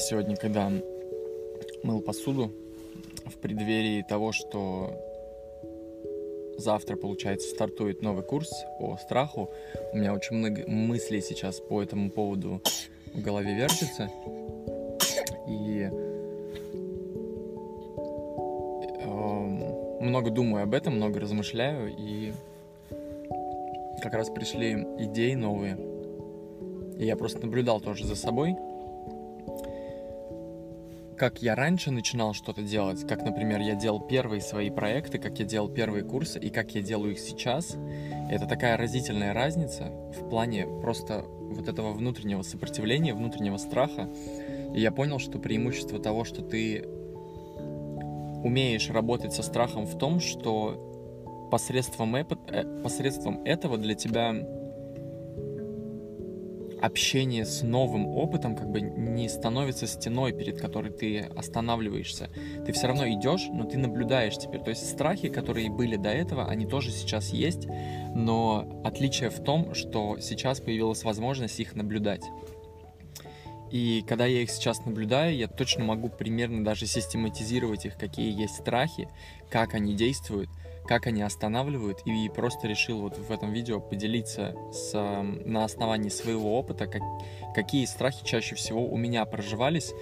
сегодня, когда мыл посуду в преддверии того, что завтра, получается, стартует новый курс по страху. У меня очень много мыслей сейчас по этому поводу в голове вертится. И э, много думаю об этом, много размышляю, и как раз пришли идеи новые. И я просто наблюдал тоже за собой – как я раньше начинал что-то делать, как, например, я делал первые свои проекты, как я делал первые курсы и как я делаю их сейчас, это такая разительная разница в плане просто вот этого внутреннего сопротивления, внутреннего страха. И я понял, что преимущество того, что ты умеешь работать со страхом в том, что посредством, э, посредством этого для тебя общение с новым опытом как бы не становится стеной, перед которой ты останавливаешься. Ты все равно идешь, но ты наблюдаешь теперь. То есть страхи, которые были до этого, они тоже сейчас есть, но отличие в том, что сейчас появилась возможность их наблюдать. И когда я их сейчас наблюдаю, я точно могу примерно даже систематизировать их, какие есть страхи, как они действуют, как они останавливают, и просто решил вот в этом видео поделиться с, на основании своего опыта, как, какие страхи чаще всего у меня проживались,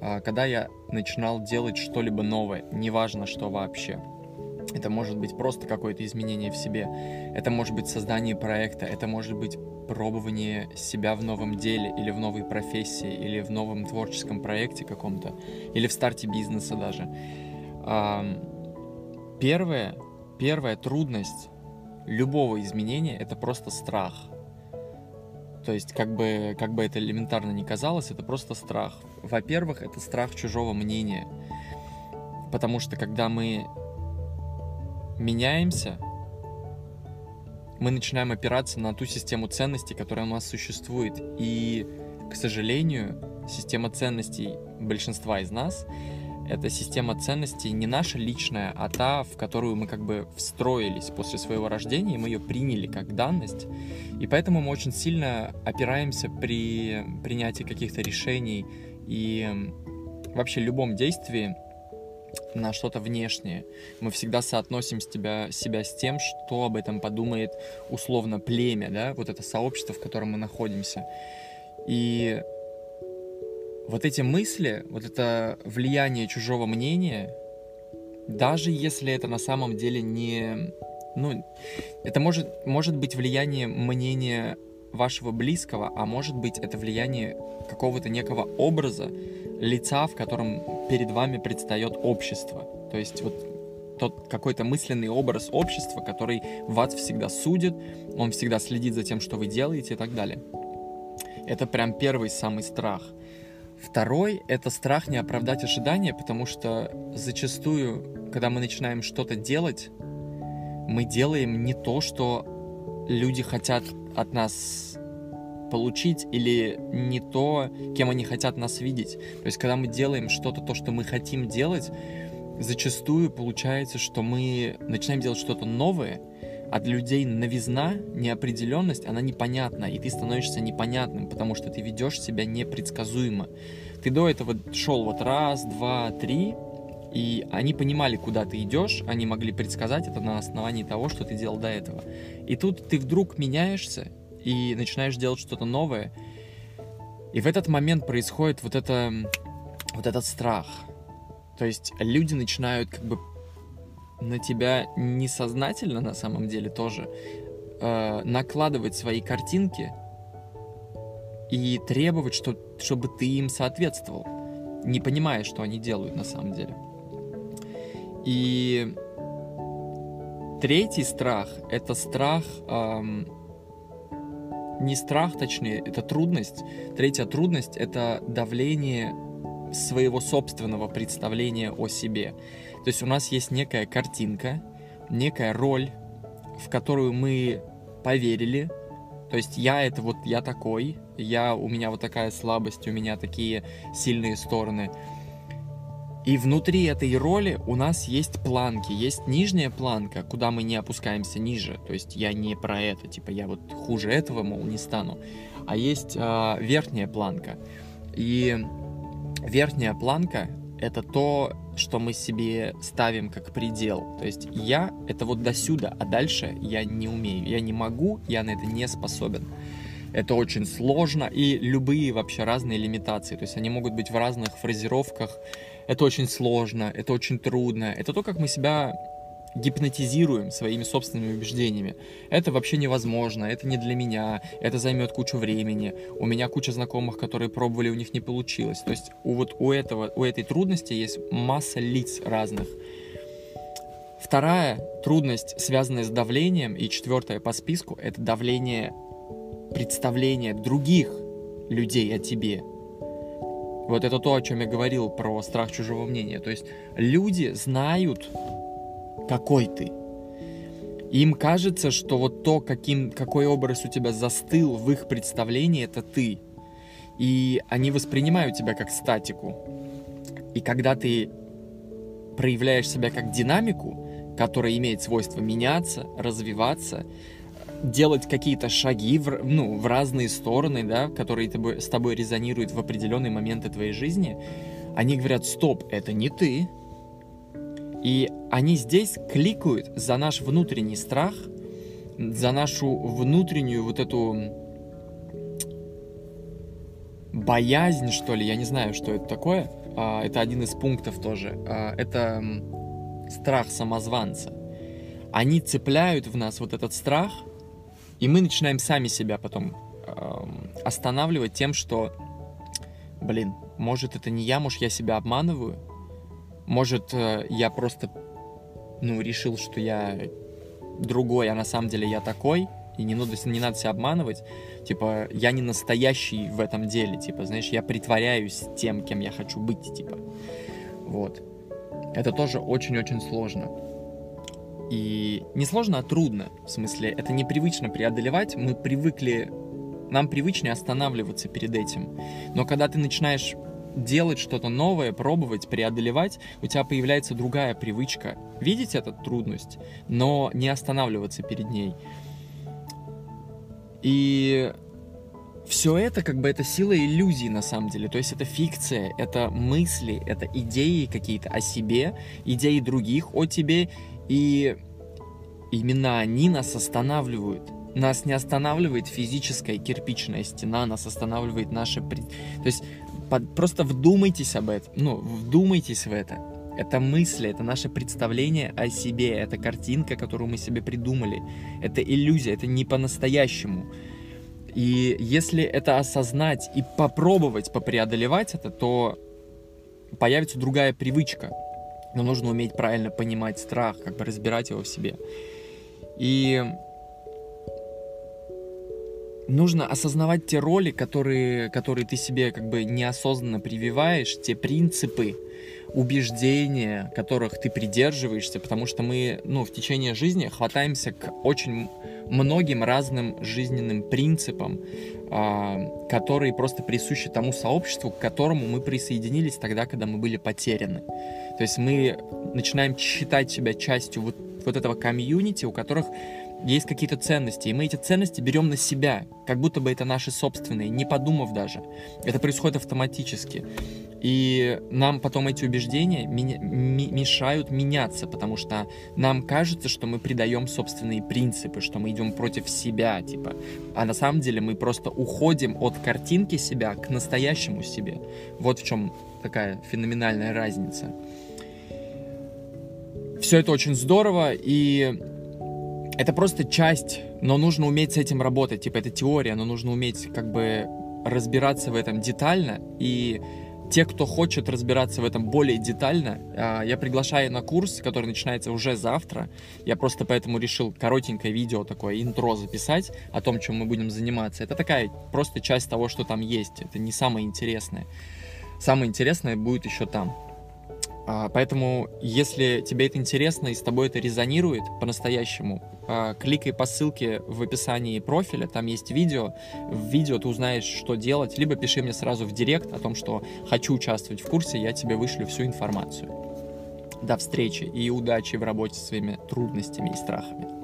а, когда я начинал делать что-либо новое, неважно что вообще. Это может быть просто какое-то изменение в себе, это может быть создание проекта, это может быть пробование себя в новом деле или в новой профессии, или в новом творческом проекте каком-то, или в старте бизнеса даже. Первое, Первая трудность любого изменения — это просто страх. То есть, как бы, как бы это элементарно не казалось, это просто страх. Во-первых, это страх чужого мнения. Потому что когда мы меняемся, мы начинаем опираться на ту систему ценностей, которая у нас существует. И, к сожалению, система ценностей большинства из нас это система ценностей не наша личная, а та, в которую мы как бы встроились после своего рождения, и мы ее приняли как данность. И поэтому мы очень сильно опираемся при принятии каких-то решений и вообще любом действии на что-то внешнее. Мы всегда соотносим себя, себя с тем, что об этом подумает условно племя, да, вот это сообщество, в котором мы находимся. И вот эти мысли, вот это влияние чужого мнения, даже если это на самом деле не... Ну, это может, может быть влияние мнения вашего близкого, а может быть это влияние какого-то некого образа, лица, в котором перед вами предстает общество. То есть вот тот какой-то мысленный образ общества, который вас всегда судит, он всегда следит за тем, что вы делаете и так далее. Это прям первый самый страх – Второй — это страх не оправдать ожидания, потому что зачастую, когда мы начинаем что-то делать, мы делаем не то, что люди хотят от нас получить, или не то, кем они хотят нас видеть. То есть, когда мы делаем что-то, то, что мы хотим делать, зачастую получается, что мы начинаем делать что-то новое, для людей новизна, неопределенность, она непонятна, и ты становишься непонятным, потому что ты ведешь себя непредсказуемо. Ты до этого шел вот раз, два, три, и они понимали, куда ты идешь, они могли предсказать это на основании того, что ты делал до этого. И тут ты вдруг меняешься и начинаешь делать что-то новое, и в этот момент происходит вот это, вот этот страх. То есть люди начинают как бы на тебя несознательно на самом деле тоже э, накладывать свои картинки и требовать, что, чтобы ты им соответствовал, не понимая, что они делают на самом деле. И третий страх — это страх, эм, не страх, точнее, это трудность. Третья трудность — это давление своего собственного представления о себе. То есть у нас есть некая картинка, некая роль, в которую мы поверили. То есть я это вот я такой, я у меня вот такая слабость, у меня такие сильные стороны. И внутри этой роли у нас есть планки, есть нижняя планка, куда мы не опускаемся ниже. То есть я не про это, типа я вот хуже этого, мол, не стану. А есть э, верхняя планка. И верхняя планка это то, что мы себе ставим как предел. То есть я — это вот до сюда, а дальше я не умею, я не могу, я на это не способен. Это очень сложно, и любые вообще разные лимитации, то есть они могут быть в разных фразировках. Это очень сложно, это очень трудно. Это то, как мы себя гипнотизируем своими собственными убеждениями. Это вообще невозможно, это не для меня, это займет кучу времени. У меня куча знакомых, которые пробовали, у них не получилось. То есть у вот у этого, у этой трудности есть масса лиц разных. Вторая трудность, связанная с давлением, и четвертая по списку, это давление представления других людей о тебе. Вот это то, о чем я говорил про страх чужого мнения. То есть люди знают какой ты. Им кажется, что вот то, каким, какой образ у тебя застыл в их представлении, это ты. И они воспринимают тебя как статику. И когда ты проявляешь себя как динамику, которая имеет свойство меняться, развиваться, делать какие-то шаги в, ну, в разные стороны, да, которые тобой, с тобой резонируют в определенные моменты твоей жизни, они говорят, стоп, это не ты, и они здесь кликают за наш внутренний страх, за нашу внутреннюю вот эту боязнь, что ли, я не знаю, что это такое. А, это один из пунктов тоже. А, это страх самозванца. Они цепляют в нас вот этот страх, и мы начинаем сами себя потом останавливать тем, что, блин, может это не я, может я себя обманываю, может, э, я просто, ну, решил, что я другой, а на самом деле я такой, и не надо, не надо себя обманывать. Типа, я не настоящий в этом деле, типа, знаешь, я притворяюсь тем, кем я хочу быть, типа. Вот. Это тоже очень-очень сложно. И не сложно, а трудно. В смысле, это непривычно преодолевать. Мы привыкли... Нам привычнее останавливаться перед этим. Но когда ты начинаешь делать что-то новое, пробовать, преодолевать, у тебя появляется другая привычка. Видеть эту трудность, но не останавливаться перед ней. И все это как бы это сила иллюзии на самом деле. То есть это фикция, это мысли, это идеи какие-то о себе, идеи других о тебе. И именно они нас останавливают. Нас не останавливает физическая кирпичная стена, нас останавливает наше... То есть под, просто вдумайтесь об этом, ну, вдумайтесь в это. Это мысли, это наше представление о себе, это картинка, которую мы себе придумали. Это иллюзия, это не по-настоящему. И если это осознать и попробовать попреодолевать это, то появится другая привычка. Но нужно уметь правильно понимать страх, как бы разбирать его в себе. И нужно осознавать те роли, которые, которые ты себе как бы неосознанно прививаешь, те принципы, убеждения, которых ты придерживаешься, потому что мы, ну, в течение жизни хватаемся к очень многим разным жизненным принципам, э, которые просто присущи тому сообществу, к которому мы присоединились тогда, когда мы были потеряны. То есть мы начинаем считать себя частью вот, вот этого комьюнити, у которых есть какие-то ценности, и мы эти ценности берем на себя, как будто бы это наши собственные, не подумав даже. Это происходит автоматически. И нам потом эти убеждения меня, мешают меняться, потому что нам кажется, что мы придаем собственные принципы, что мы идем против себя, типа. А на самом деле мы просто уходим от картинки себя к настоящему себе. Вот в чем такая феноменальная разница. Все это очень здорово, и это просто часть, но нужно уметь с этим работать. Типа, это теория, но нужно уметь как бы разбираться в этом детально. И те, кто хочет разбираться в этом более детально, а, я приглашаю на курс, который начинается уже завтра. Я просто поэтому решил коротенькое видео, такое интро записать о том, чем мы будем заниматься. Это такая просто часть того, что там есть. Это не самое интересное. Самое интересное будет еще там. А, поэтому, если тебе это интересно и с тобой это резонирует по-настоящему, кликай по ссылке в описании профиля, там есть видео. В видео ты узнаешь, что делать, либо пиши мне сразу в директ о том, что хочу участвовать в курсе, я тебе вышлю всю информацию. До встречи и удачи в работе со своими трудностями и страхами.